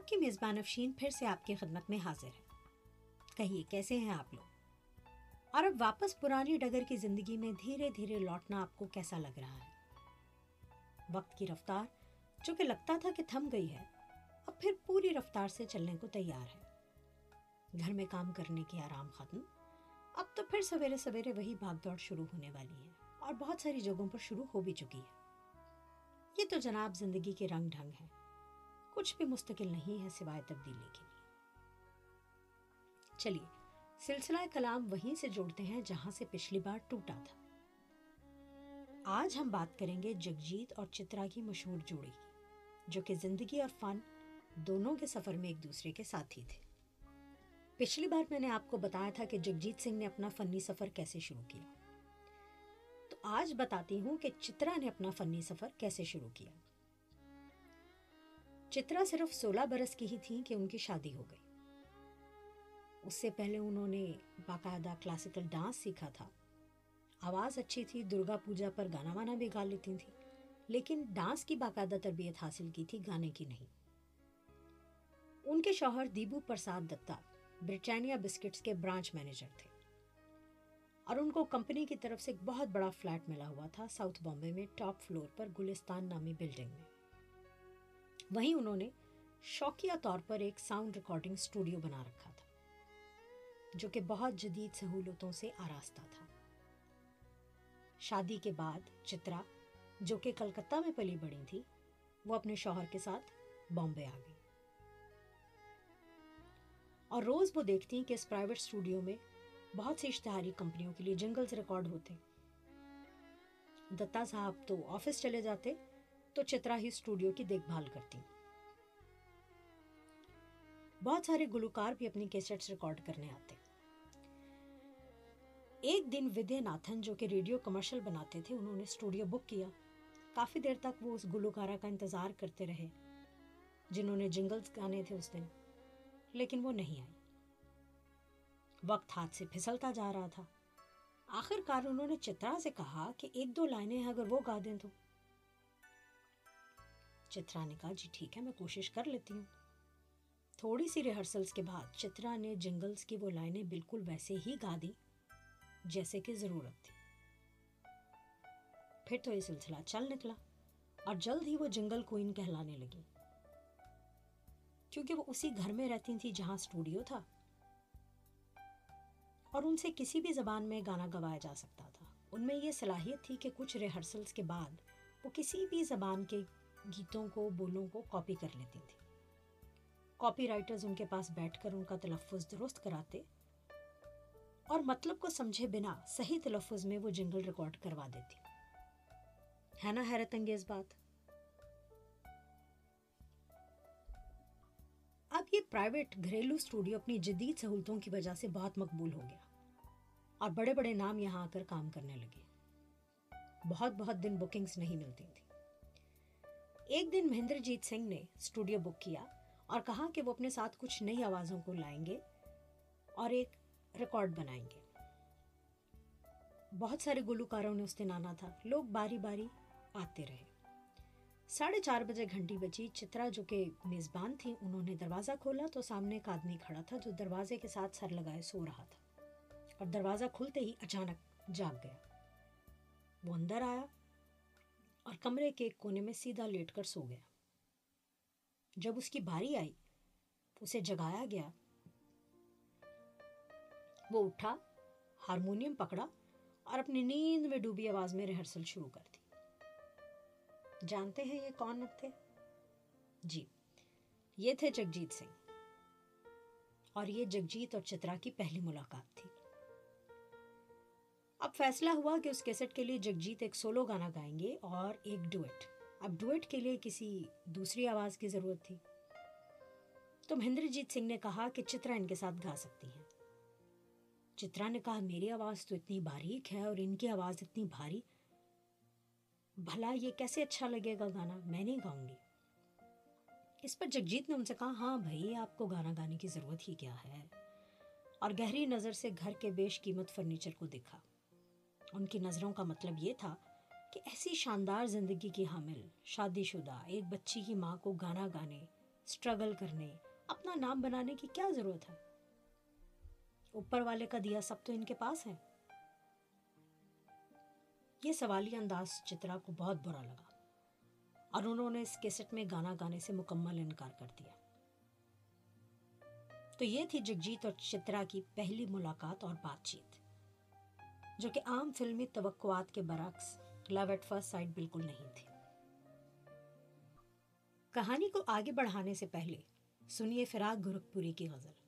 آپ کی میزبان افشین پھر سے آپ کی خدمت میں حاضر ہے کہیے، کیسے ہیں آپ لوگ؟ اور اب واپس پرانی ڈگر کی زندگی میں دھیرے دھیرے لوٹنا آپ کو کیسا لگ رہا ہے؟ وقت کی رفتار جو کہ لگتا تھا کہ تھم گئی ہے، اب پھر پوری رفتار سے چلنے کو تیار ہے۔ گھر میں کام کرنے کی آرام ختم، اب تو پھر سویرے سویرے وہی بھاگ دوڑ شروع ہونے والی ہے، اور بہت ساری جگہوں پر شروع ہو بھی چکی ہے۔ یہ تو جناب زندگی کے رنگ ڈھنگ ہے کچھ بھی مستقل نہیں ہے سوائے تبدیلی کے لیے۔ چلیے، سلسلہ کلام وہیں سے جوڑتے ہیں جہاں سے پچھلی بار ٹوٹا تھا۔ آج ہم بات کریں گے جگجیت اور چترا کی مشہور جوڑی کی، جو کہ زندگی اور فن دونوں کے سفر میں ایک دوسرے کے ساتھی تھے۔ پچھلی بار میں نے آپ کو بتایا تھا کہ جگجیت سنگھ نے اپنا فنی سفر کیسے شروع کیا۔ تو آج بتاتی ہوں کہ چترا نے اپنا فنی سفر کیسے شروع کیا۔ چترا صرف سولہ برس کی ہی تھی کہ ان کی شادی ہو گئی۔ اس سے پہلے انہوں نے باقاعدہ کلاسیکل ڈانس سیکھا تھا۔ آواز اچھی تھی، درگا پوجا پر گانا وانا بھی گا لیتی تھی لیکن ڈانس کی باقاعدہ تربیت حاصل کی تھی گانے کی نہیں۔ ان کے شوہر دیبو پرساد دتا برٹانیہ بسکٹس کے برانچ مینیجر تھے۔ اور ان کو کمپنی کی طرف سے ایک بہت بڑا فلیٹ ملا ہوا تھا ساؤتھ بامبے میں ٹاپ فلور پر گلستان نامی بلڈنگ میں۔ وہیں انہوں نے شوقیہ طور پر ایک ساؤنڈ ریکارڈنگ اسٹوڈیو بنا رکھا تھا، جو کہ بہت جدید سہولتوں سے آراستہ تھا۔ شادی کے بعد چترا، جو کہ کلکتہ میں پلی بڑی تھی، وہ اپنے شوہر کے ساتھ بامبے آ گئی۔ اور روز وہ دیکھتی کہ اس پرائیویٹ اسٹوڈیو میں بہت سی اشتہاری کمپنیوں کے لیے جنگلز ریکارڈ ہوتے۔ دتا صاحب تو آفس چلے جاتے تو چترا ہی اسٹوڈیو کی دیکھ بھال کرتی۔ بہت سارے گلوکار بھی اپنی کیسٹس ریکارڈ کرنے آتے۔ ایک دن ودے ناتھن جو کہ ریڈیو کمرشل بناتے تھے، انہوں نے اسٹوڈیو بک کیا۔ کافی دیر تک وہ اس گلوکارا کا انتظار کرتے رہے، جنہوں نے جنگلز گانے تھے اس دن، لیکن وہ نہیں آئی۔ وقت ہاتھ سے پھسلتا جا رہا تھا۔ آخر کار انہوں نے چترا سے کہا کہ ایک دو لائنیں اگر وہ گا دیں تو۔ چترا نے کہا جی ٹھیک ہے، میں کوشش کر لیتی ہوں۔ تھوڑی سی ریہرسلس کے بعد چترا نے جنگلز کی وہ لائنیں بالکل ویسے ہی گا دی جیسے کہ ضرورت تھی۔ پھر تو یہ سلسلہ چل نکلا اور جلد ہی وہ جنگل کوئن کہلانے لگی۔ کیونکہ وہ اسی گھر میں رہتی تھی جہاں اسٹوڈیو تھا۔ اور ان سے کسی بھی زبان میں گانا گوایا جا سکتا تھا۔ ان میں یہ صلاحیت تھی کہ کچھ ریہرسلس کے بعد وہ کسی بھی زبان کے گیتوں کو، بولوں کو کاپی کر لیتی تھی کاپی رائٹرز ان کے پاس بیٹھ کر ان کا تلفظ درست کراتے اور مطلب کو سمجھے بنا صحیح تلفظ میں وہ جنگل ریکارڈ کروا دیتی۔ ہے نا حیرت انگیز بات؟ اب یہ پرائیویٹ گھریلو اسٹوڈیو اپنی جدید سہولتوں کی وجہ سے بہت مقبول ہو گیا اور بڑے بڑے نام یہاں آ کر کام کرنے لگے۔ بہت بہت دن بکنگز نہیں ملتی تھی ایک دن مہندر جیت سنگھ نے اسٹوڈیو بک کیا اور کہا کہ وہ اپنے ساتھ کچھ نئی آوازوں کو لائیں گے اور ایک ریکارڈ بنائیں گے۔ بہت سارے گلوکاروں نے اس دن آنا تھا۔ لوگ باری باری آتے رہے۔ ساڑھے چار بجے گھنٹی بچی چترا جو کہ میزبان تھی انہوں نے دروازہ کھولا تو سامنے ایک آدمی کھڑا تھا جو دروازے کے ساتھ سر لگائے سو رہا تھا۔ اور دروازہ کھلتے ہی اچانک جاگ گیا۔ وہ اندر آیا۔ اور کمرے کے ایک کونے میں سیدھا لیٹ کر سو گیا۔ جب اس کی باری آئی، اسے جگایا گیا۔ وہ اٹھا، ہارمونیم پکڑا اور اپنی نیند میں ڈوبی آواز میں ریہرسل شروع کر دی۔ جانتے ہیں یہ کون تھے؟ جی یہ تھے جگجیت سنگھ۔ اور یہ جگجیت اور چترا کی پہلی ملاقات تھی۔ اب فیصلہ ہوا کہ اس کیسٹ کے لیے جگجیت ایک سولو گانا گائیں گے اور ایک ڈویٹ۔ اب ڈویٹ کے لیے کسی دوسری آواز کی ضرورت تھی۔ تو مہندر جیت سنگھ نے کہا کہ چترا ان کے ساتھ گا سکتی ہیں۔ چترا نے کہا، میری آواز تو اتنی باریک ہے اور ان کی آواز اتنی بھاری۔ بھلا یہ کیسے اچھا لگے گا گانا؟ میں نہیں گاؤں گی۔ اس پر جگجیت نے ان سے کہا ہاں بھائی، آپ کو گانا گانے کی ضرورت ہی کیا ہے۔ اور گہری نظر سے گھر کے بیش قیمت فرنیچر کو دیکھا۔ ان کی نظروں کا مطلب یہ تھا کہ ایسی شاندار زندگی کی حامل، شادی شدہ، ایک بچی کی ماں کو گانا گانے اسٹرگل کرنے، اپنا نام بنانے کی کیا ضرورت ہے؟ اوپر والے کا دیا سب تو ان کے پاس ہے۔ یہ سوالی انداز چترا کو بہت برا لگا۔ اور انہوں نے اس کیسٹ میں گانا گانے سے مکمل انکار کر دیا۔ تو یہ تھی جگجیت اور چترا کی پہلی ملاقات اور بات چیت۔ جو کہ عام فلمی توقعات کے برعکس لو ایٹ فرسٹ سائٹ بالکل نہیں تھی۔ کہانی کو آگے بڑھانے سے پہلے سنیے فراغ گورکھپوری کی غزل۔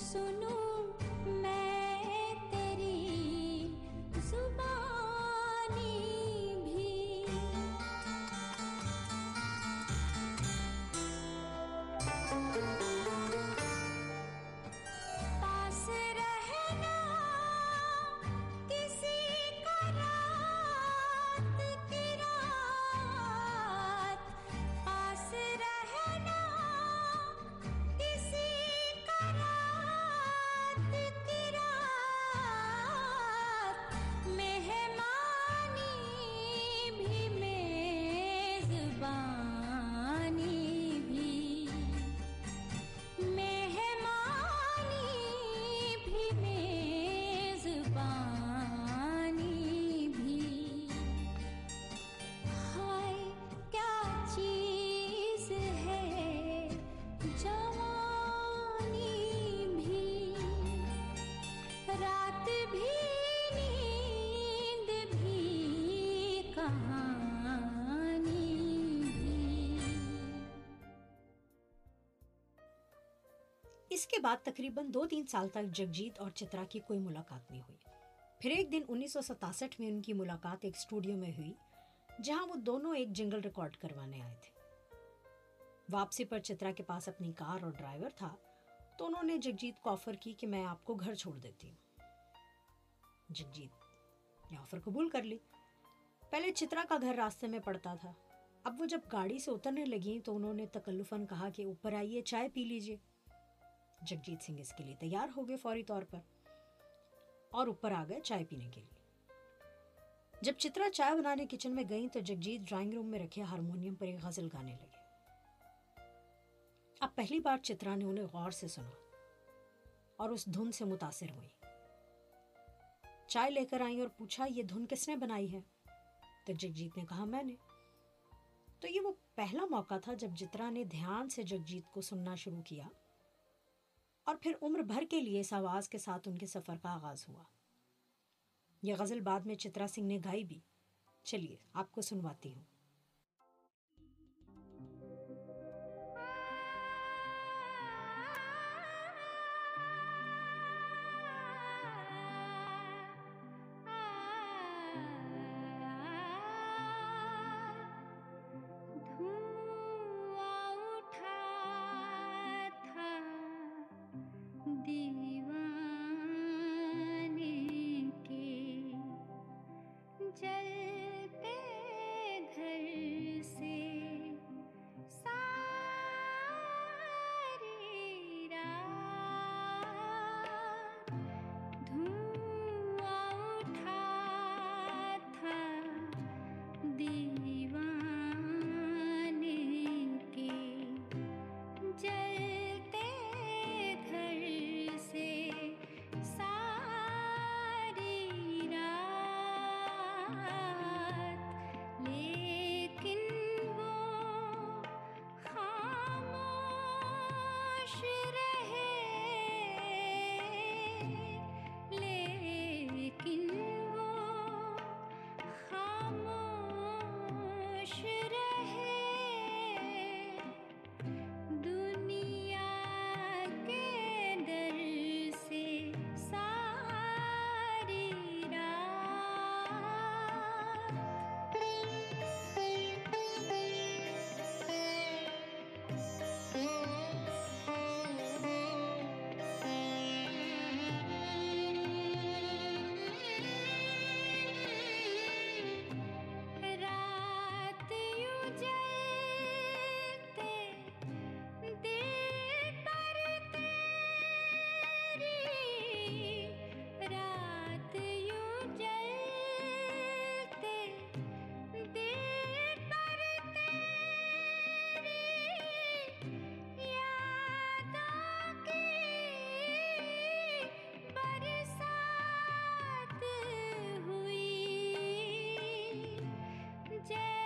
soon. بعد تقریباً دو تین سال تک جگجیت اور چترا کی کوئی ملاقات نہیں ہوئی۔ پھر ایک دن انیس سو ستاسٹھ میں ان کی ملاقات ایک اسٹوڈیو میں ہوئی، جہاں وہ دونوں ایک جنگل ریکارڈ کروانے آئے تھے۔ واپسی پر چترا کے پاس اپنی کار اور ڈرائیور تھا، تو انہوں نے جگجیت کو آفر کی کہ میں آپ کو گھر چھوڑ دیتی ہوں۔ جگجیت نے آفر قبول کر لی۔ پہلے چترا کا گھر راستے میں پڑتا تھا۔ اب وہ جب گاڑی سے اترنے لگیں تو انہوں نے تکلفاً کہا کہ اوپر آئیے، چائے پی لیجیے جگجیت سنگھ اس کے لیے تیار ہو گئے فوری طور پر اور اوپر آ گئے چائے پینے کے لیے۔ جب چترا چائے بنانے کچن میں گئیں تو جگجیت ڈرائنگ روم میں رکھے ہارمونیم پر ایک غزل گانے لگے۔ اب پہلی بار چترا نے انہیں غور سے سنا اور اس دھن سے متاثر ہوئی چائے لے کر آئیں اور پوچھا، یہ دھن کس نے بنائی ہے؟ تو جگجیت نے کہا، میں نے۔ تو یہ وہ پہلا موقع تھا جب جترا نے دھیان سے جگجیت کو سننا شروع کیا۔ اور پھر عمر بھر کے لیے اس آواز کے ساتھ ان کے سفر کا آغاز ہوا۔ یہ غزل بعد میں چترا سنگھ نے گائی بھی۔ چلیے، آپ کو سنواتی ہوں۔ 街。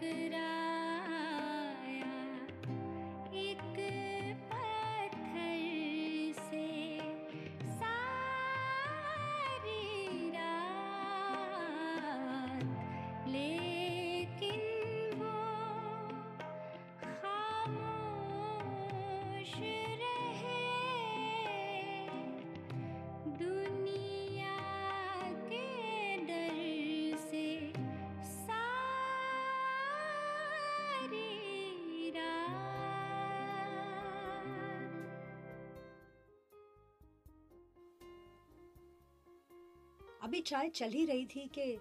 کر ابھی چائے چل ہی رہی تھی کہ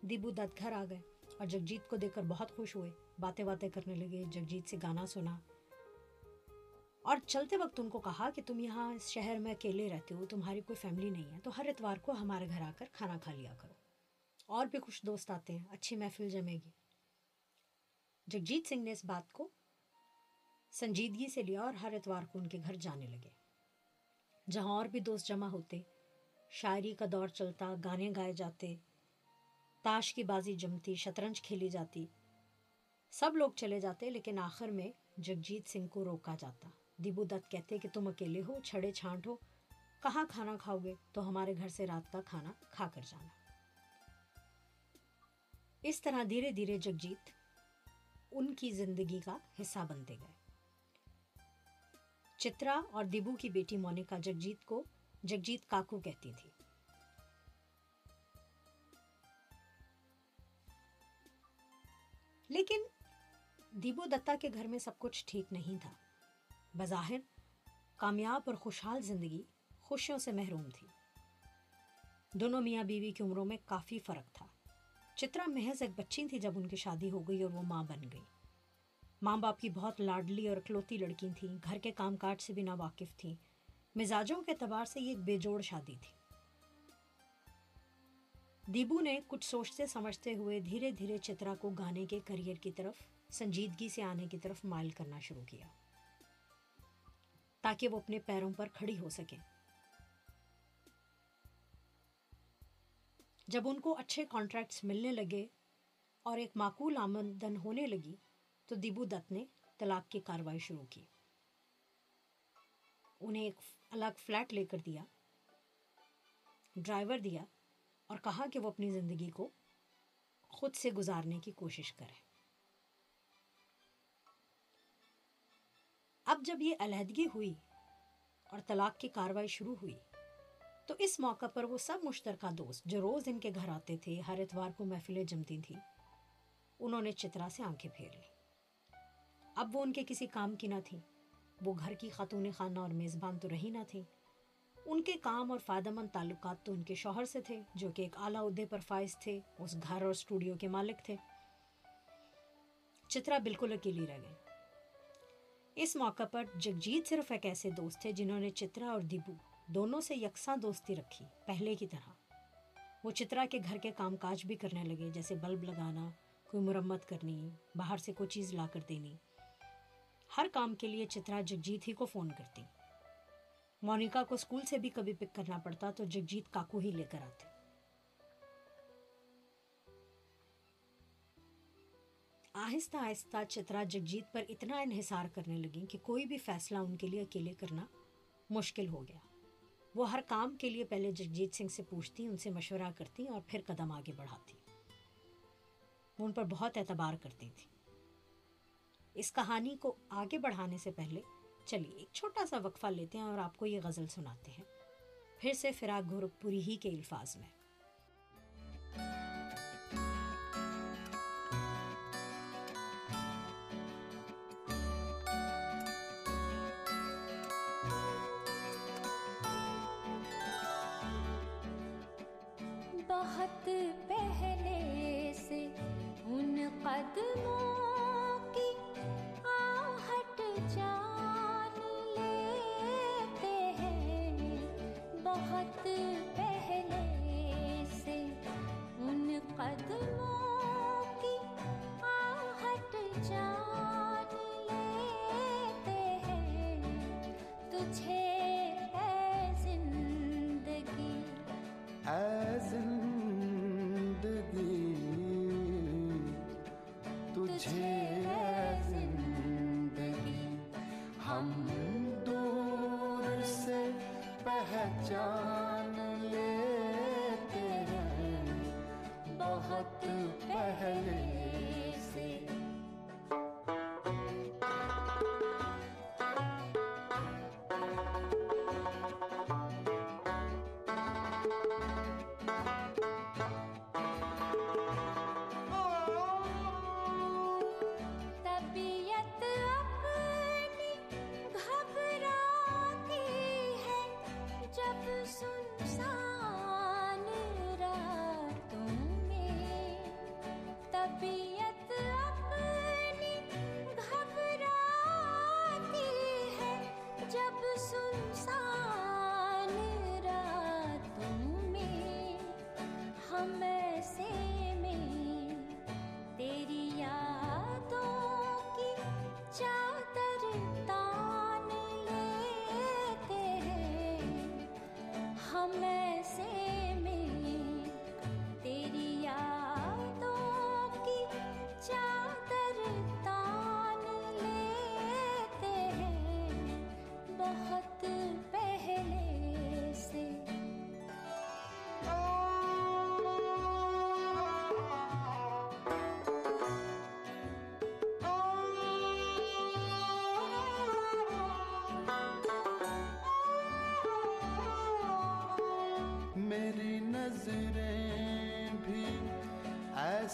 دیبو دت گھر آ گئے اور جگجیت کو دیکھ کر بہت خوش ہوئے، باتیں باتیں کرنے لگے، جگجیت سے گانا سنا۔ اور چلتے وقت ان کو کہا کہ تم یہاں اس شہر میں اکیلے رہتے ہو، تمہاری کوئی فیملی نہیں ہے، تو ہر اتوار کو ہمارے گھر آ کر کھانا کھا لیا کرو۔ اور بھی کچھ دوست آتے ہیں، اچھی محفل جمے گی۔ جگجیت سنگھ نے اس بات کو سنجیدگی سے لیا اور ہر اتوار کو ان کے گھر جانے لگے۔ جہاں اور بھی دوست جمع ہوتے شاعری کا دور چلتا، گانے گائے جاتے، تاش کی بازی جمتی، شطرنج کھیلی جاتی۔ سب لوگ چلے جاتے، لیکن آخر میں جگجیت سنگھ کو روکا جاتا۔ دیبو دت کہتے کہ تم اکیلے ہو، چھڑے چھانٹ ہو۔ کہاں کھانا کھاؤ گے؟ تو ہمارے گھر سے رات کا کھانا کھا کر جانا۔ اس طرح دھیرے دھیرے جگجیت ان کی زندگی کا حصہ بنتے گئے۔ چترا اور دیبو کی بیٹی مونیکا جگجیت کو جگجیت کاکو کہتی تھی۔ لیکن دیبو دتا کے گھر میں سب کچھ ٹھیک نہیں تھا۔ بظاہر کامیاب اور خوشحال زندگی خوشیوں سے محروم تھی۔ دونوں میاں بیوی کی عمروں میں کافی فرق تھا۔ چترا محض ایک بچی تھی جب ان کی شادی ہو گئی اور وہ ماں بن گئی۔ ماں باپ کی بہت لاڈلی اور اکلوتی لڑکی تھیں۔ گھر کے کام کاج سے بھی نا واقف تھیں۔ مزاجوں کے اعتبار سے یہ ایک بے جوڑ شادی تھی۔ دیبو نے کچھ سوچتے سمجھتے ہوئے دھیرے دھیرے چترا کو گانے کے کریئر کی طرف، سنجیدگی سے آنے کی طرف مائل کرنا شروع کیا۔ تاکہ وہ اپنے پیروں پر کھڑی ہو سکیں جب ان کو اچھے کانٹریکٹس ملنے لگے اور ایک معقول آمدن ہونے لگی، تو دیبو دت نے طلاق کی کاروائی شروع کی۔ انہیں ایک الگ فلیٹ لے کر دیا، ڈرائیور دیا اور کہا کہ وہ اپنی زندگی کو خود سے گزارنے کی کوشش کرے۔ اب جب یہ علیحدگی ہوئی اور طلاق کی کاروائی شروع ہوئی، تو اس موقع پر وہ سب مشترکہ دوست جو روز ان کے گھر آتے تھے، ہر اتوار کو محفلیں جمتی تھیں، انہوں نے چترا سے آنکھیں پھیر لی اب وہ ان کے کسی کام کی نہ تھی وہ گھر کی خاتون خانہ اور میزبان تو رہی نہ تھی ان کے کام اور فائدہ مند تعلقات تو ان کے شوہر سے تھے، جو کہ ایک اعلیٰ عہدے پر فائز تھے، اس گھر اور اسٹوڈیو کے مالک تھے۔ چترا بالکل اکیلی رہ گئی۔ اس موقع پر جگجیت صرف ایک ایسے دوست تھے جنہوں نے چترا اور دیبو دونوں سے یکساں دوستی رکھی، پہلے کی طرح۔ وہ چترا کے گھر کے کام کاج بھی کرنے لگے، جیسے بلب لگانا، کوئی مرمت کرنی، باہر سے کوئی چیز لا کر دینی۔ ہر کام کے لیے چترا جگجیت ہی کو فون کرتی۔ مونیکا کو اسکول سے بھی کبھی پک کرنا پڑتا تو جگجیت کاکو ہی لے کر آتے۔ آہستہ آہستہ چترا جگجیت پر اتنا انحصار کرنے لگی کہ کوئی بھی فیصلہ ان کے لیے اکیلے کرنا مشکل ہو گیا۔ وہ ہر کام کے لیے پہلے جگجیت سنگھ سے پوچھتی، ان سے مشورہ کرتی اور پھر قدم آگے بڑھاتی۔ وہ ان پر بہت اعتبار کرتی تھی۔ اس کہانی کو آگے بڑھانے سے پہلے، چلیے ایک چھوٹا سا وقفہ لیتے ہیں اور آپ کو یہ غزل سناتے ہیں۔ پھر سے فراق گورکھپوری ہی کے الفاظ میں۔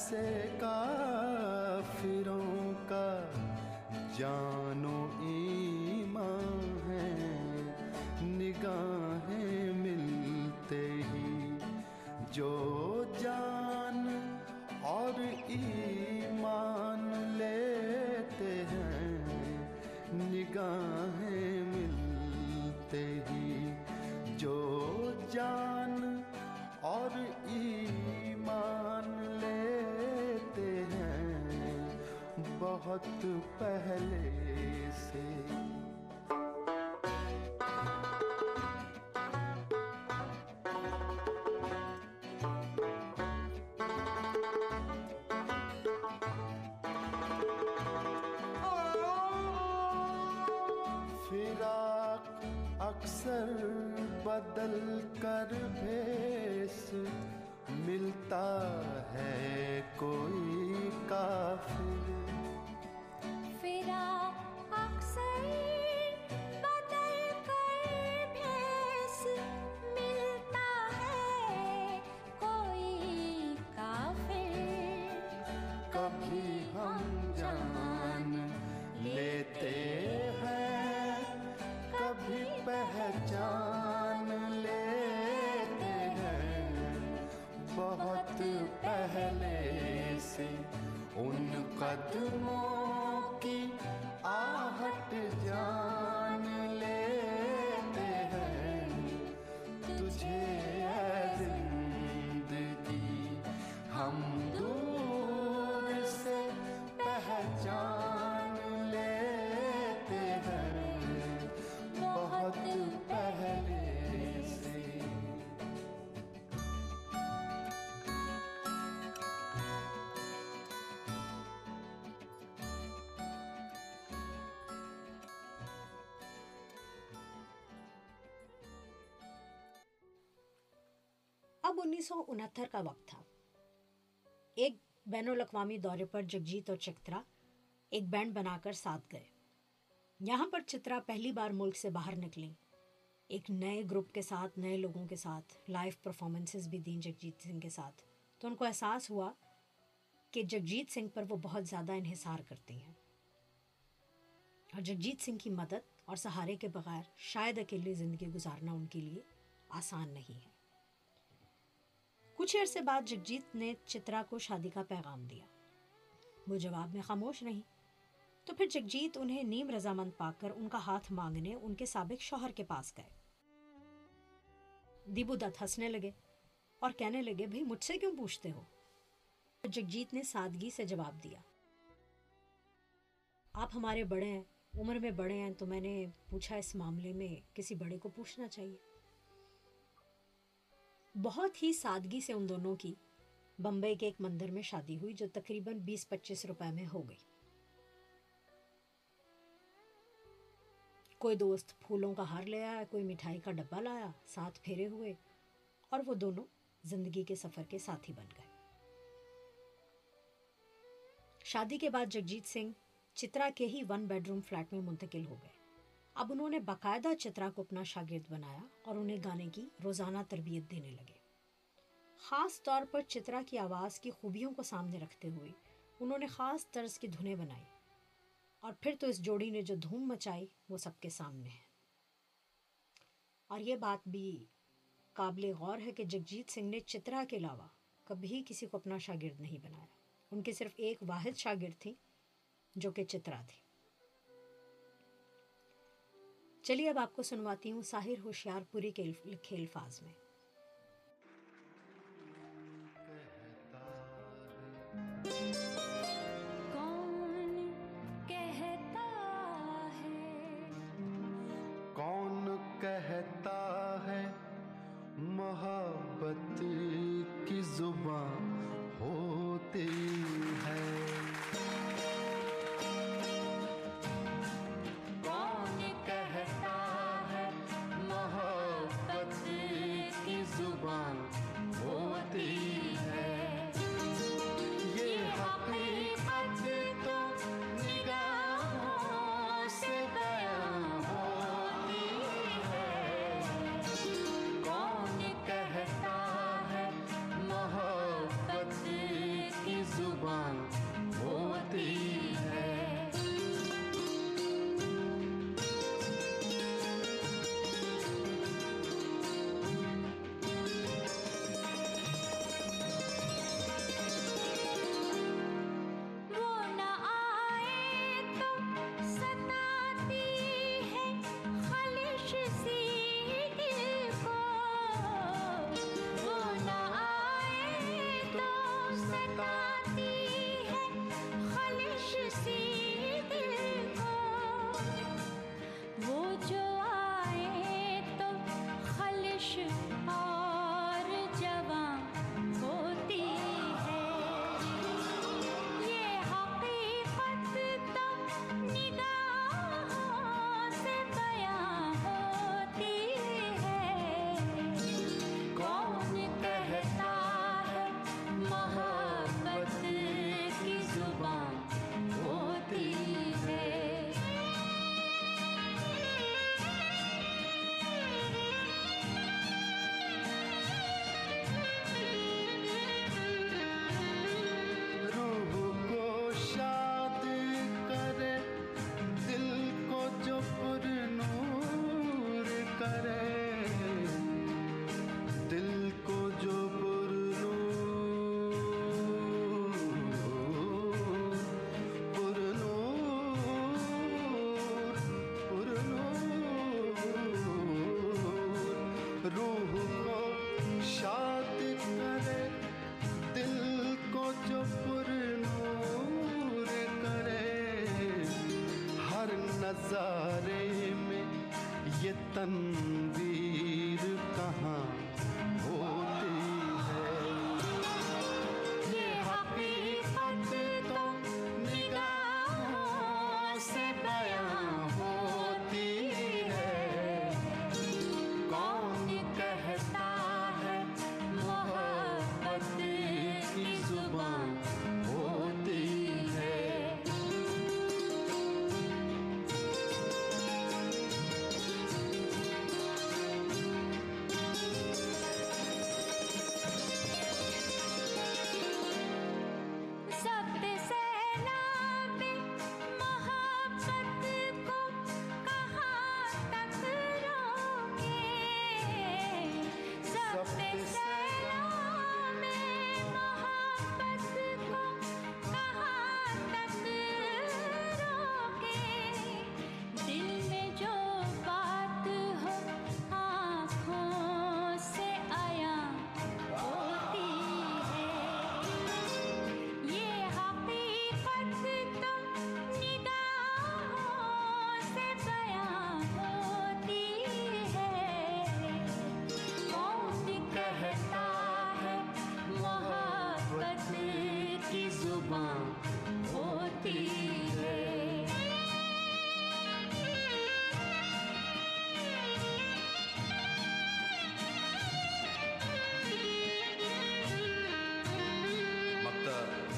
سے کا بدل کر بھی اب انیس سو انہتر کا وقت تھا۔ ایک بین الاقوامی دورے پر جگجیت اور چترا ایک بینڈ بنا کر ساتھ گئے۔ یہاں پر چترا پہلی بار ملک سے باہر نکلیں ایک نئے گروپ کے ساتھ، نئے لوگوں کے ساتھ، لائیو پرفارمنسز بھی دیں جگجیت سنگھ کے ساتھ۔ تو ان کو احساس ہوا کہ جگجیت سنگھ پر وہ بہت زیادہ انحصار کرتی ہیں۔ اور جگجیت سنگھ کی مدد اور سہارے کے بغیر شاید اکیلی زندگی گزارنا ان کے لیے آسان نہیں ہے۔ کچھ عرصے بعد جگجیت نے چترا کو شادی کا پیغام دیا۔ وہ جواب میں خاموش رہی۔ تو پھر جگجیت انہیں نیم رضامند پا کر ان کا ہاتھ مانگنے ان کے سابق شوہر کے پاس گئے۔ دیبو دت ہنسنے لگے اور کہنے لگے بھائی مجھ سے کیوں پوچھتے ہو؟ جگجیت نے سادگی سے جواب دیا۔ آپ ہمارے بڑے ہیں، عمر میں بڑے ہیں، تو میں نے پوچھا اس معاملے میں کسی بڑے کو پوچھنا چاہیے۔ بہت ہی سادگی سے ان دونوں کی۔ بمبئی کے ایک مندر میں شادی ہوئی جو تقریباً بیس پچیس روپے میں ہو گئی۔ کوئی دوست پھولوں کا ہار لے آیا، کوئی مٹھائی کا ڈبہ لایا، ساتھ پھیرے ہوئے، اور وہ دونوں زندگی کے سفر کے ساتھی بن گئے۔ شادی کے بعد جگجیت سنگھ چترا کے ہی ون بیڈ روم فلیٹ میں منتقل ہو گئے۔ اب انہوں نے باقاعدہ چترا کو اپنا شاگرد بنایا اور انہیں گانے کی روزانہ تربیت دینے لگے۔ خاص طور پر چترا کی آواز کی خوبیوں کو سامنے رکھتے ہوئے انہوں نے خاص طرز کی دھنیں بنائی۔ اور پھر تو اس جوڑی نے جو دھوم مچائی وہ سب کے سامنے ہے۔ اور یہ بات بھی قابل غور ہے کہ جگجیت سنگھ نے چترا کے علاوہ کبھی کسی کو اپنا شاگرد نہیں بنایا۔ ان کے صرف ایک واحد شاگرد تھی جو کہ چترا تھی چلیے اب آپ کو سنواتی ہوں ساحر ہوشیار پوری کے لکھے الفاظ میں۔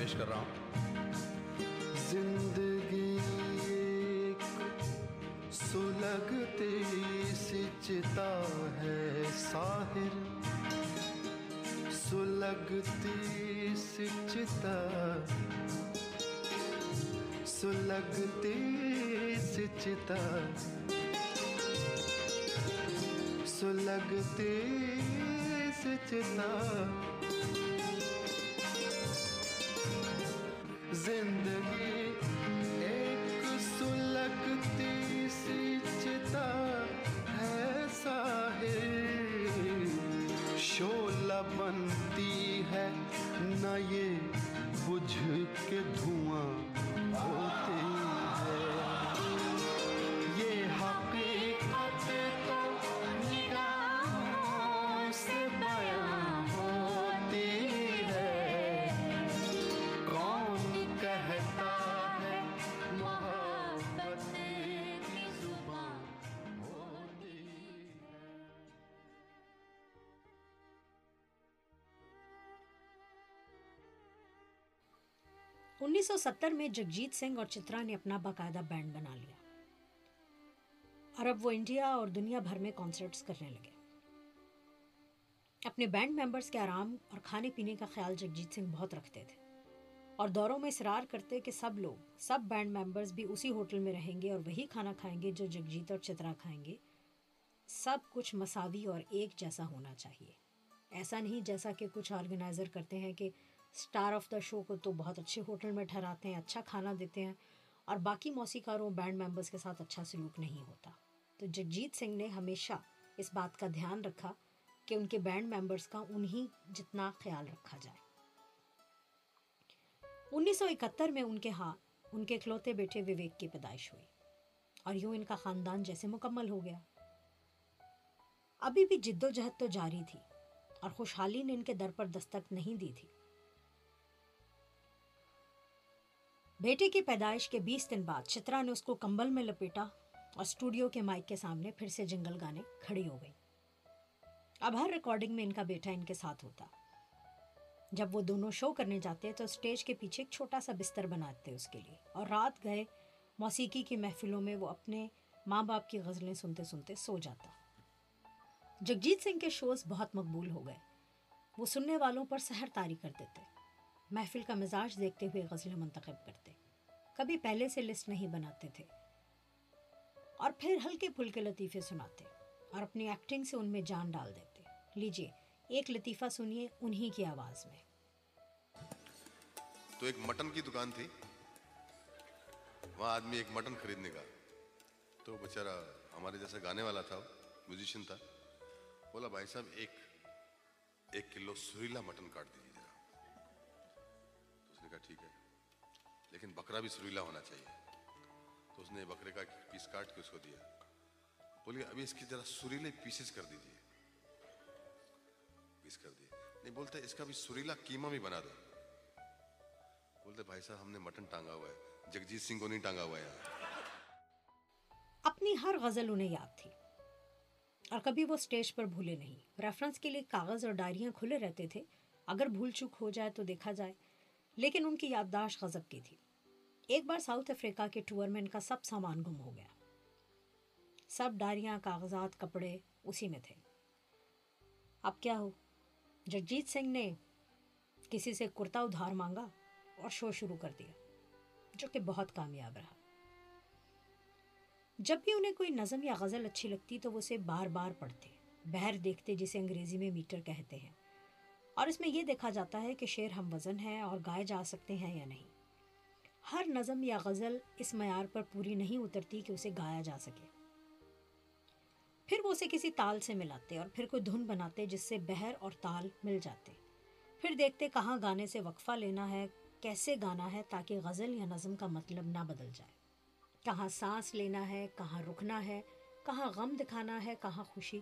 پیش کر رہا ہوں۔ زندگی ایک سلگتی سچتا ہے ساحر۔ سلگتی سچتا سلگتی سچتا سلگتی سچتا سلگتی سچتا زندگی ایک سلکتی انیس سو ستر میں جگجیت سنگھ اور چترا نے اپنا باقاعدہ بینڈ بنا لیا۔ اور اب وہ انڈیا اور دنیا بھر میں کانسرٹس کرنے لگے۔ اپنے بینڈ ممبرس کے آرام اور کھانے پینے کا خیال جگجیت سنگھ بہت رکھتے تھے۔ اور دوروں میں اصرار کرتے کہ سب لوگ، سب بینڈ ممبرس بھی اسی ہوٹل میں رہیں گے اور وہی کھانا کھائیں گے جو جگجیت اور چترا کھائیں گے۔ سب کچھ مساوی اور ایک جیسا ہونا چاہیے۔ ایسا نہیں جیسا کہ کچھ آرگنائزر کرتے ہیں کہ اسٹار آف دا شو کو تو بہت اچھے ہوٹل میں ٹھہراتے ہیں اچھا کھانا دیتے ہیں اور باقی موسیقاروں بینڈ ممبرس کے ساتھ اچھا سلوک نہیں ہوتا۔ تو جگجیت سنگھ نے ہمیشہ اس بات کا دھیان رکھا کہ ان کے بینڈ ممبرس کا انہیں جتنا خیال رکھا جائے۔ انیس سو اکہتر میں ان کے ہاں ان کے اکلوتے بیٹے وویک کی پیدائش ہوئی اور یوں ان کا خاندان جیسے مکمل ہو گیا۔ ابھی بھی جد و جہد تو جاری تھی اور خوشحالی نے ان کے در پر دستک نہیں دی تھی۔ بیٹے کی پیدائش کے بیس دن بعد چترا نے اس کو کمبل میں لپیٹا اور اسٹوڈیو کے مائک کے سامنے پھر سے جنگل گانے کھڑی ہو گئی۔ اب ہر ریکارڈنگ میں ان کا بیٹا ان کے ساتھ ہوتا۔ جب وہ دونوں شو کرنے جاتے تو اسٹیج کے پیچھے ایک چھوٹا سا بستر بناتے اس کے لیے اور رات گئے، موسیقی کی محفلوں میں وہ اپنے ماں باپ کی غزلیں سنتے سنتے سو جاتا۔ جگجیت سنگھ کے شوز بہت مقبول ہو گئے۔ وہ سننے والوں پر سحر تاری کر دیتے۔ محفل کا مزاج دیکھتے ہوئے غزلیں منتخب کرتے۔ کبھی پہلے سے لسٹ نہیں بناتے تھے۔ اور پھر ہلکے پھلکے لطیفے سناتے اور اپنی ایکٹنگ سے ان میں جان ڈال دیتے۔ لیجیے ایک لطیفہ سنیے انہی کی آواز میں۔ تو ایک مٹن کی دکان تھی۔ وہاں آدمی ایک مٹن خریدنے کا تو بچارا ہمارے جیسا گانے والا تھا میوزیشین تھا۔ بولا، بھائی صاحب، ایک ایک کلو سریلا مٹن کاٹ دیجیے کہا، ٹھیک ہے. لیکن بکرا بھی سریلا ہونا چاہیے۔ تو اس نے بکرے کا پیس کاٹ کے اس کو دیا۔ بولے ابھی اس کی ذرا سریلے پیسز کر دیجیے پیس کر دیے نہیں بولتے اس کا بھی سریلا کیما بھی بنا دو۔ بولتے بھائی صاحب، ہم نے مٹن ٹانگا ہوا ہے۔ جگجیت سنگھ کو نہیں ٹانگا ہوا ہے اپنی ہر غزل انہیں یاد تھی۔ اور کبھی وہ سٹیج پر بھولے نہیں۔ ریفرنس کے لیے کاغذ اور ڈائریاں کھلے رہتے تھے۔ اگر بھول چوک ہو جائے تو دیکھا جائے۔ لیکن ان کی یادداشت غضب کی تھی۔ ایک بار ساؤتھ افریقہ کے ٹور میں ان کا سب سامان گم ہو گیا۔ سب ڈائریاں کاغذات، کپڑے اسی میں تھے۔ اب کیا ہو؟ جگجیت سنگھ نے کسی سے کرتا ادھار مانگا اور شو شروع کر دیا، جو کہ بہت کامیاب رہا۔ جب بھی انہیں کوئی نظم یا غزل اچھی لگتی تو وہ اسے بار بار پڑھتے، بہر دیکھتے جسے انگریزی میں میٹر کہتے ہیں۔ اور اس میں یہ دیکھا جاتا ہے کہ شعر ہم وزن ہے اور گائے جا سکتے ہیں یا نہیں۔ ہر نظم یا غزل اس معیار پر پوری نہیں اترتی کہ اسے گایا جا سکے۔ پھر وہ اسے کسی تال سے ملاتے اور پھر کوئی دھن بناتے جس سے بہر اور تال مل جاتے۔ پھر دیکھتے کہاں گانے سے وقفہ لینا ہے، کیسے گانا ہے تاکہ غزل یا نظم کا مطلب نہ بدل جائے۔ کہاں سانس لینا ہے، کہاں رکنا ہے، کہاں غم دکھانا ہے، کہاں خوشی۔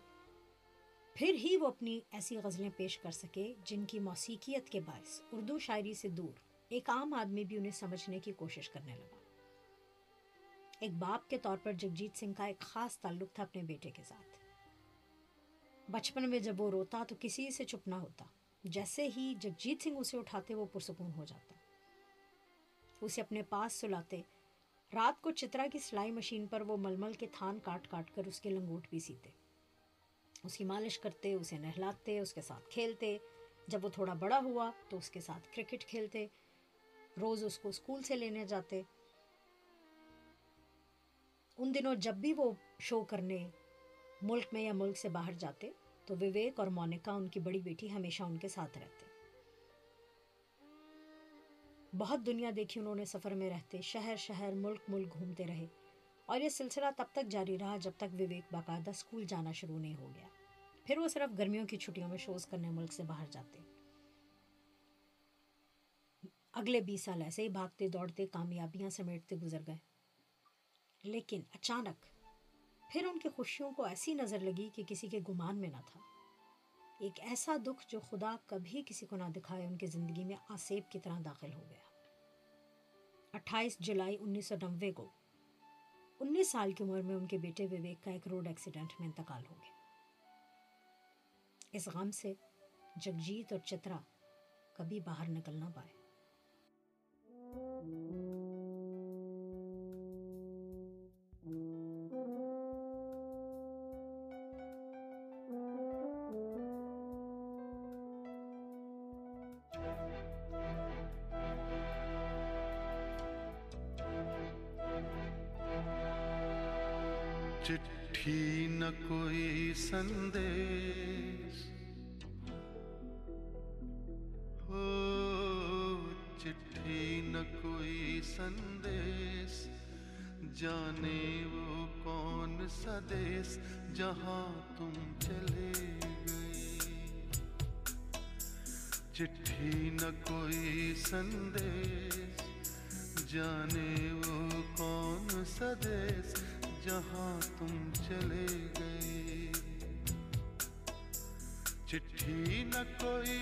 پھر ہی وہ اپنی ایسی غزلیں پیش کر سکے جن کی موسیقیت کے باعث اردو شاعری سے دور ایک عام آدمی بھی انہیں سمجھنے کی کوشش کرنے لگا۔ ایک باپ کے طور پر جگجیت سنگھ کا ایک خاص تعلق تھا اپنے بیٹے کے ساتھ۔ بچپن میں جب وہ روتا تو کسی سے چپنا ہوتا، جیسے ہی جگجیت سنگھ اسے اٹھاتے وہ پرسکون ہو جاتا۔ اسے اپنے پاس سلاتے، رات کو چترا کی سلائی مشین پر وہ ململ کے تھان کاٹ کاٹ کر اس کے لنگوٹ بھی سیتے۔ اس کی مالش کرتے، اسے نہلاتے، اس کے ساتھ کھیلتے۔ جب وہ تھوڑا بڑا ہوا تو اس کے ساتھ کرکٹ کھیلتے۔ روز اس کو اسکول سے لینے جاتے۔ ان دنوں جب بھی وہ شو کرنے ملک میں یا ملک سے باہر جاتے تو وویک اور مونیکا ان کی بڑی بیٹی ہمیشہ ان کے ساتھ رہتے۔ بہت دنیا دیکھی انہوں نے سفر میں رہتے، شہر شہر، ملک ملک گھومتے رہے۔ اور یہ سلسلہ تب تک جاری رہا جب تک وویک باقاعدہ اسکول جانا شروع نہیں ہو گیا۔ پھر وہ صرف گرمیوں کی چھٹیوں میں شوز کرنے ملک سے باہر جاتے اگلے بیس سال ایسے ہی بھاگتے، دوڑتے، کامیابیاں سمیٹتے گزر گئے۔ لیکن اچانک پھر ان کی خوشیوں کو ایسی نظر لگی کہ کسی کے گمان میں نہ تھا۔ ایک ایسا دکھ جو خدا کبھی کسی کو نہ دکھائے، ان کی زندگی میں آسیب کی طرح داخل ہو گیا۔ اٹھائیس جولائی انیس سو نوے کو، انیس سال کی عمر میں ان کے بیٹے وویک کا ایک روڈ ایکسیڈنٹ میں انتقال ہو گیا۔ اس غم سے جگجیت اور چترا کبھی باہر نکل نہ پائے۔ چٹھی نہ کوئی سندے جانے وہ کون سا دیس جہاں تم چلے گئے؟ چٹھی نہ کوئی سندیس، جانے وہ کون سا دیس جہاں تم چلے گئے؟ چٹھی نہ کوئی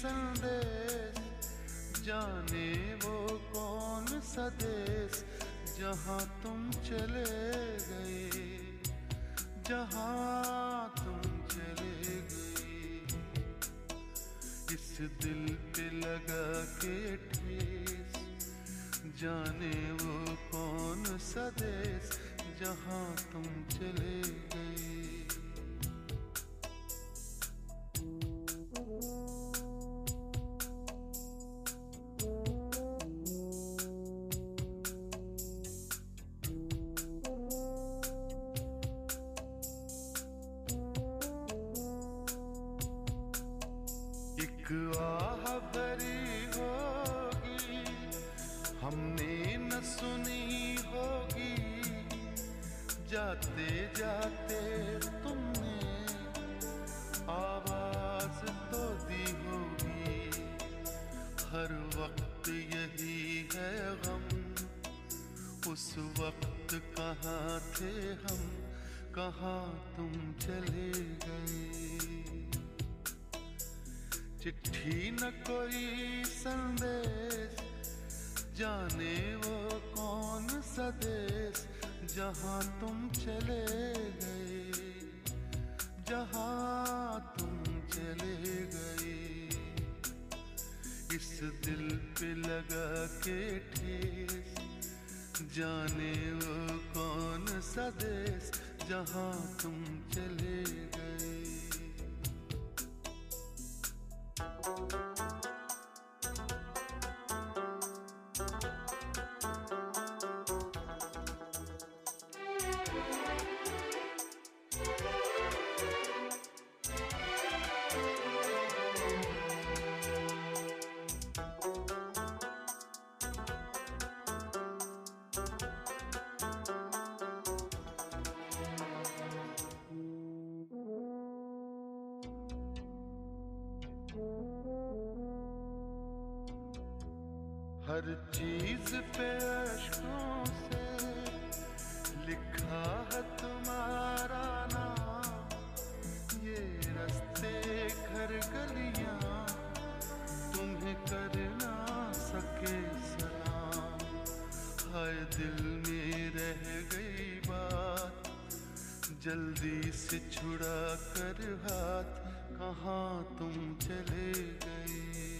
سندیس، جانے وہ کون سا دیس جہاں تم چلے گئے، جہاں تم چلے گئے۔ اس دل پہ لگا کے ٹھیس، جانے وہ کون سدیس جہاں تم چلے گئے۔ جاتے جاتے تم نے آواز تو دی ہوگی ہر وقت یہی ہے غم اس وقت کہاں تھے ہم کہاں تم چلے گئے چٹھی نہ کوئی سندیش جانے وہ کون سدے جہاں تم چلے گئے، جہاں تم چلے گئے، اس دل پہ لگا کے ٹھیس، جانے وہ کون سدیس جہاں تم ہر چیز پہ اشکوں سے لکھا ہے تمہارا نام۔ یہ رستے گھر گلیاں، تمہیں کر نہ سکے سلام۔ ہر دل میں رہ گئی بات، جلدی سے چھڑا کر ہاتھ، کہاں تم چلے گئے؟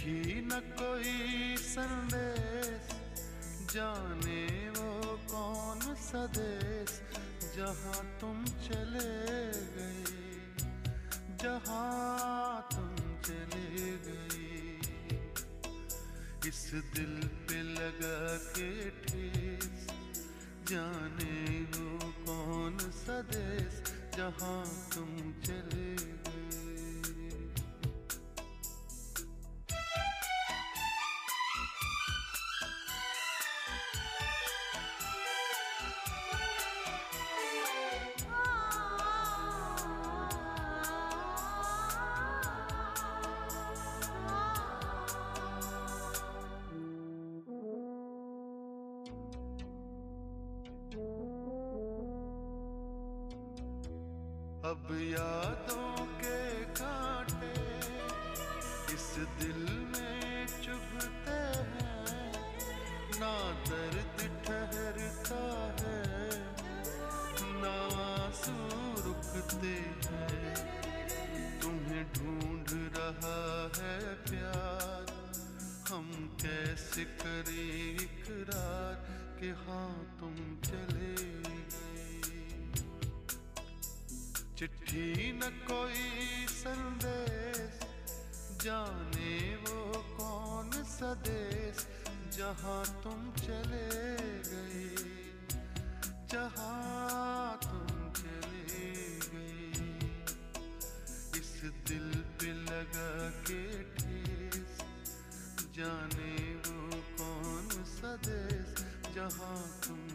تھی نہ کوئی سندیس جانے وہ کون سدیس جہاں تم چلے گئی جہاں تم چلے گئی اس دل پہ لگا کے ٹھیس۔ جانے وہ کون سدیس جہاں تم چلے اب یادوں کے کانٹے اس دل میں چبھتے ہیں۔ نہ درد ٹھہرتا ہے نہ آنسو رکتے ہیں۔ تمہیں ڈھونڈ رہا ہے پیار، ہم کیسے کریں اقرار کہ ہاں تم چلے۔ چٹھی نہ کوئی سندیس جانے وہ کون سدیس جہاں تم چلے گئی جہاں تم چلے گئی اس دل پہ لگا کے ٹھیس، جانے وہ کون سدیس جہاں تم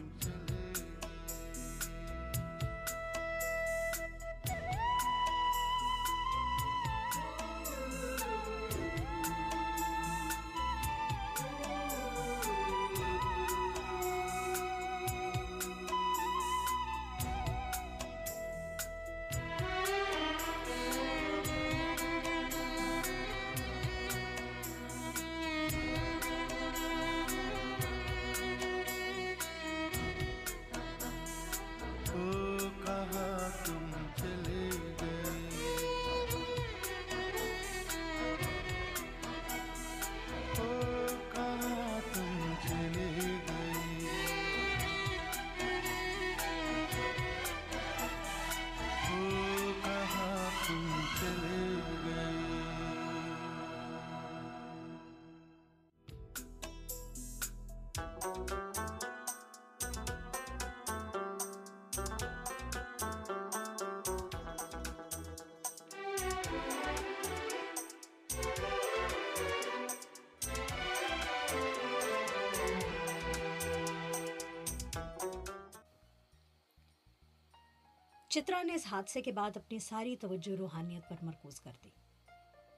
چترا نے اس حادثے کے بعد اپنی ساری توجہ روحانیت پر مرکوز کر دی۔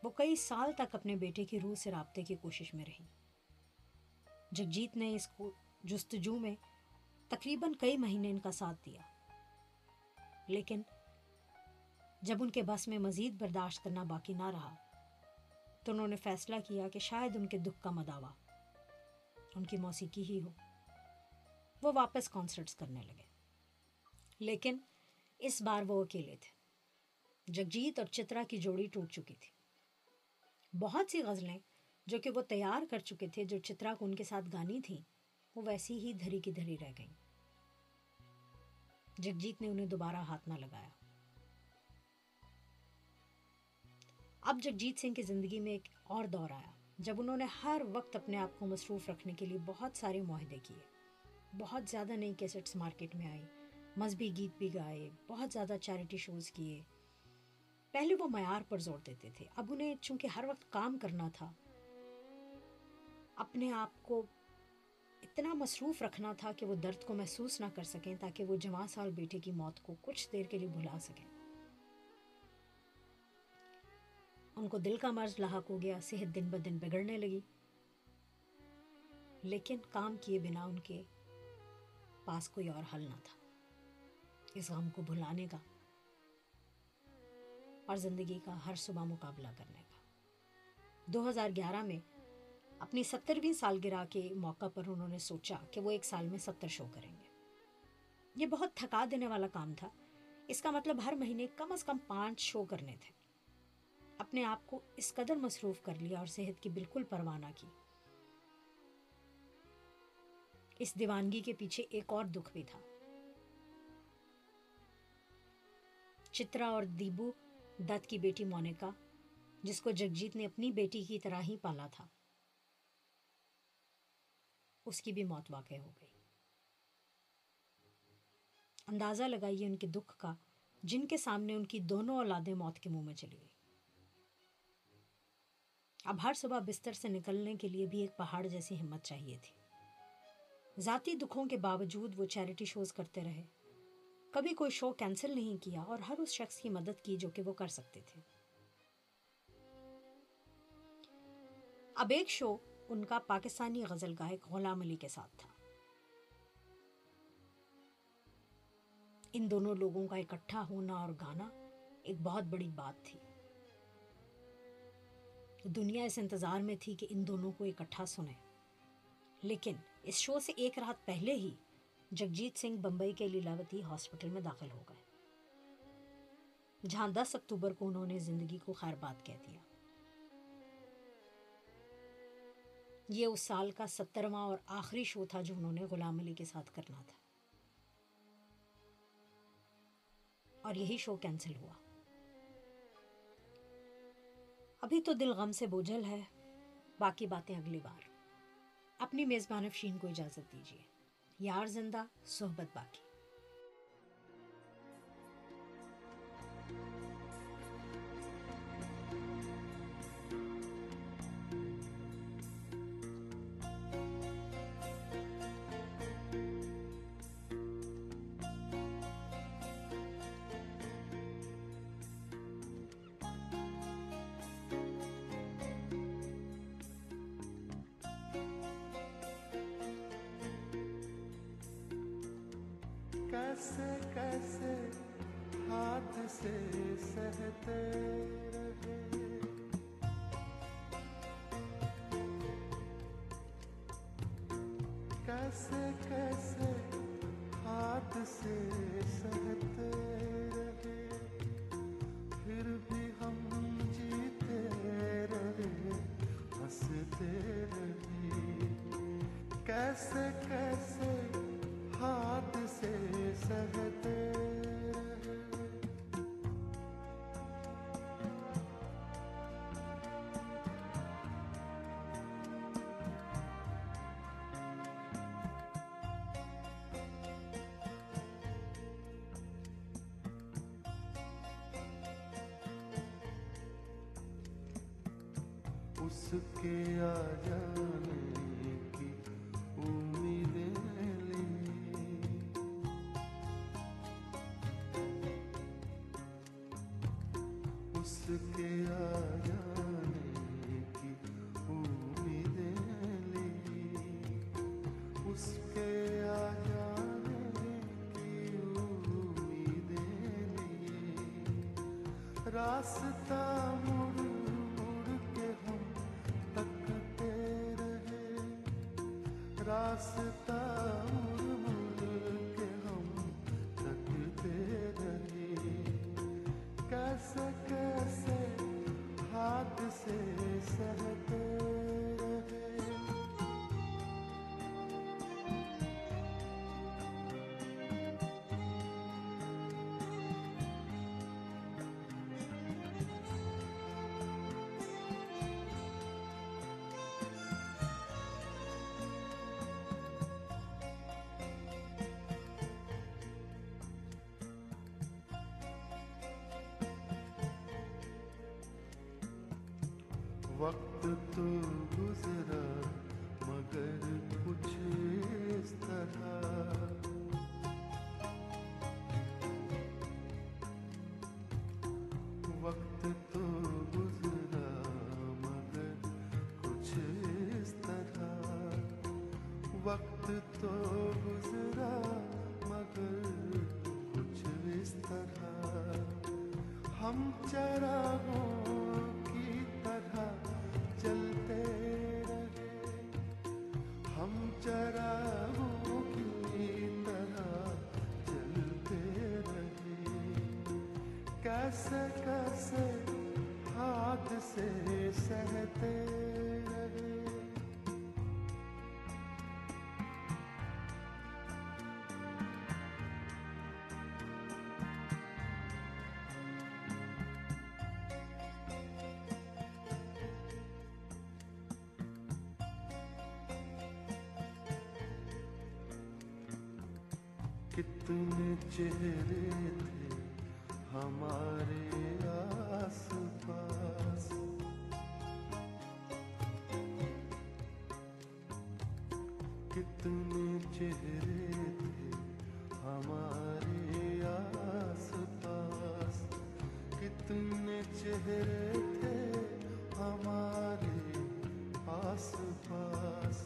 وہ کئی سال تک اپنے بیٹے کی روح سے رابطے کی کوشش میں رہی۔ جگجیت نے اس کو جستجو میں تقریباً کئی مہینے ان کا ساتھ دیا۔ لیکن جب ان کے بس میں مزید برداشت کرنا باقی نہ رہا، تو انہوں نے فیصلہ کیا کہ شاید ان کے دکھ کا مداوع ان کی موسیقی ہی ہو۔ وہ واپس کانسرٹس کرنے لگے۔ لیکن اس بار وہ اکیلے تھے۔ جگجیت اور چترا کی جوڑی ٹوٹ چکی تھی۔ بہت سی غزلیں جو کہ وہ تیار کر چکے تھے، جو چترا کو ان کے ساتھ گانی تھیں، وہ ویسی ہی دھری کی دھری رہ گئیں۔ جگجیت نے انہیں دوبارہ ہاتھ نہ لگایا۔ اب جگجیت سنگھ کی زندگی میں ایک اور دور آیا، جب انہوں نے ہر وقت اپنے آپ کو مصروف رکھنے کے لیے بہت سارے معاہدے کیے۔ بہت زیادہ نئی کیسٹس مارکیٹ میں آئی مذہبی گیت بھی گائے، بہت زیادہ چیریٹی شوز کیے۔ پہلے وہ معیار پر زور دیتے تھے، اب انہیں چونکہ ہر وقت کام کرنا تھا، اپنے آپ کو اتنا مصروف رکھنا تھا کہ وہ درد کو محسوس نہ کر سکیں تاکہ وہ جمع سال بیٹے کی موت کو کچھ دیر کے لیے بھلا سکیں۔ ان کو دل کا مرض لاحق ہو گیا، صحت دن بہ دن بگڑنے لگی۔ لیکن کام کیے بنا ان کے پاس کوئی اور حل نہ تھا۔ اس غم کو بھلانے کا اور زندگی کا ہر صبح مقابلہ کرنے کا۔ دو ہزار گیارہ میں اپنی سترویں سالگرہ کے موقع پر انہوں نے سوچا کہ وہ ایک سال میں ستر شو کریں گے۔ یہ بہت تھکا دینے والا کام تھا۔ اس کا مطلب ہر مہینے کم از کم پانچ شو کرنے تھے۔ اپنے آپ کو اس قدر مصروف کر لیا اور صحت کی بالکل پروانہ کی۔ اس دیوانگی کے پیچھے ایک اور دکھ بھی تھا۔ چترا اور دیبو دت کی بیٹی مونیکا، جس کو جگجیت نے اپنی بیٹی کی طرح ہی پالا تھا۔ اس کی بھی موت واقع ہو گئی۔ اندازہ لگائیے ان کے دکھ کا، جن کے سامنے ان کی دونوں اولادیں موت کے منہ میں چلی گئی اب ہر صبح بستر سے نکلنے کے لیے بھی ایک پہاڑ جیسی ہمت چاہیے تھی۔ ذاتی دکھوں کے باوجود وہ چیریٹی شوز کرتے رہے۔ کبھی کوئی شو کینسل نہیں کیا اور ہر اس شخص کی مدد کی جو کہ وہ کر سکتے تھے۔ اب ایک شو ان کا پاکستانی غزل گائک غلام علی کے ساتھ تھا۔ ان دونوں لوگوں کا اکٹھا ہونا اور گانا ایک بہت بڑی بات تھی۔ دنیا اس انتظار میں تھی کہ ان دونوں کو اکٹھا سنیں۔ لیکن اس شو سے ایک رات پہلے ہی جگجیت سنگھ بمبئی کے لیلاوتی ہاسپٹل میں داخل ہو گئے۔ جہاں دس اکتوبر کو انہوں نے زندگی کو خیر بات کہہ دیا۔ یہ اس سال کا سترواں اور آخری شو تھا جو انہوں نے غلام علی کے ساتھ کرنا تھا۔ اور یہی شو کینسل ہوا۔ ابھی تو دل غم سے بوجھل ہے۔ باقی باتیں اگلی بار۔ اپنی میزبان افشین کو اجازت دیجیے یار زندہ صحبت باقی۔ کیسے کیسے ہاتھ سے سہتے رہے۔ کیسے کیسے ہاتھ سے سہتے رہے۔ پھر بھی ہم جیتے رہے، ہنستے رہے۔ کیسے کیسے اس کے آ جانے تو گزرا، مگر کچھ اس طرح۔ وقت تو گزرا، مگر کچھ اس طرح۔ وقت تو گزرا۔ کس کس ہاتھ سے سہتے رہے کتنے چہرے کتنے چہرے تھے ہمارے آس پاس کتنے چہرے تھے ہمارے آس پاس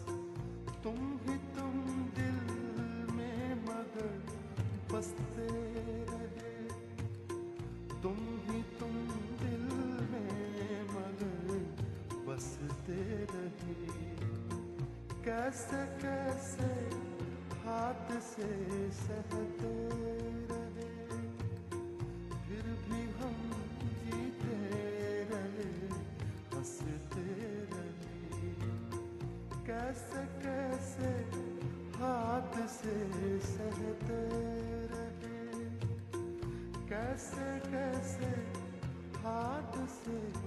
تم ہی تم دل میں مگر بستے کیسے کیسے ہاتھ سے سہتے رہے؟ پھر بھی ہم جیتے رہے، ہنستے رہے۔ کیسے کیسے ہاتھ سے سہتے رہے؟ کیسے کیسے ہاتھ سے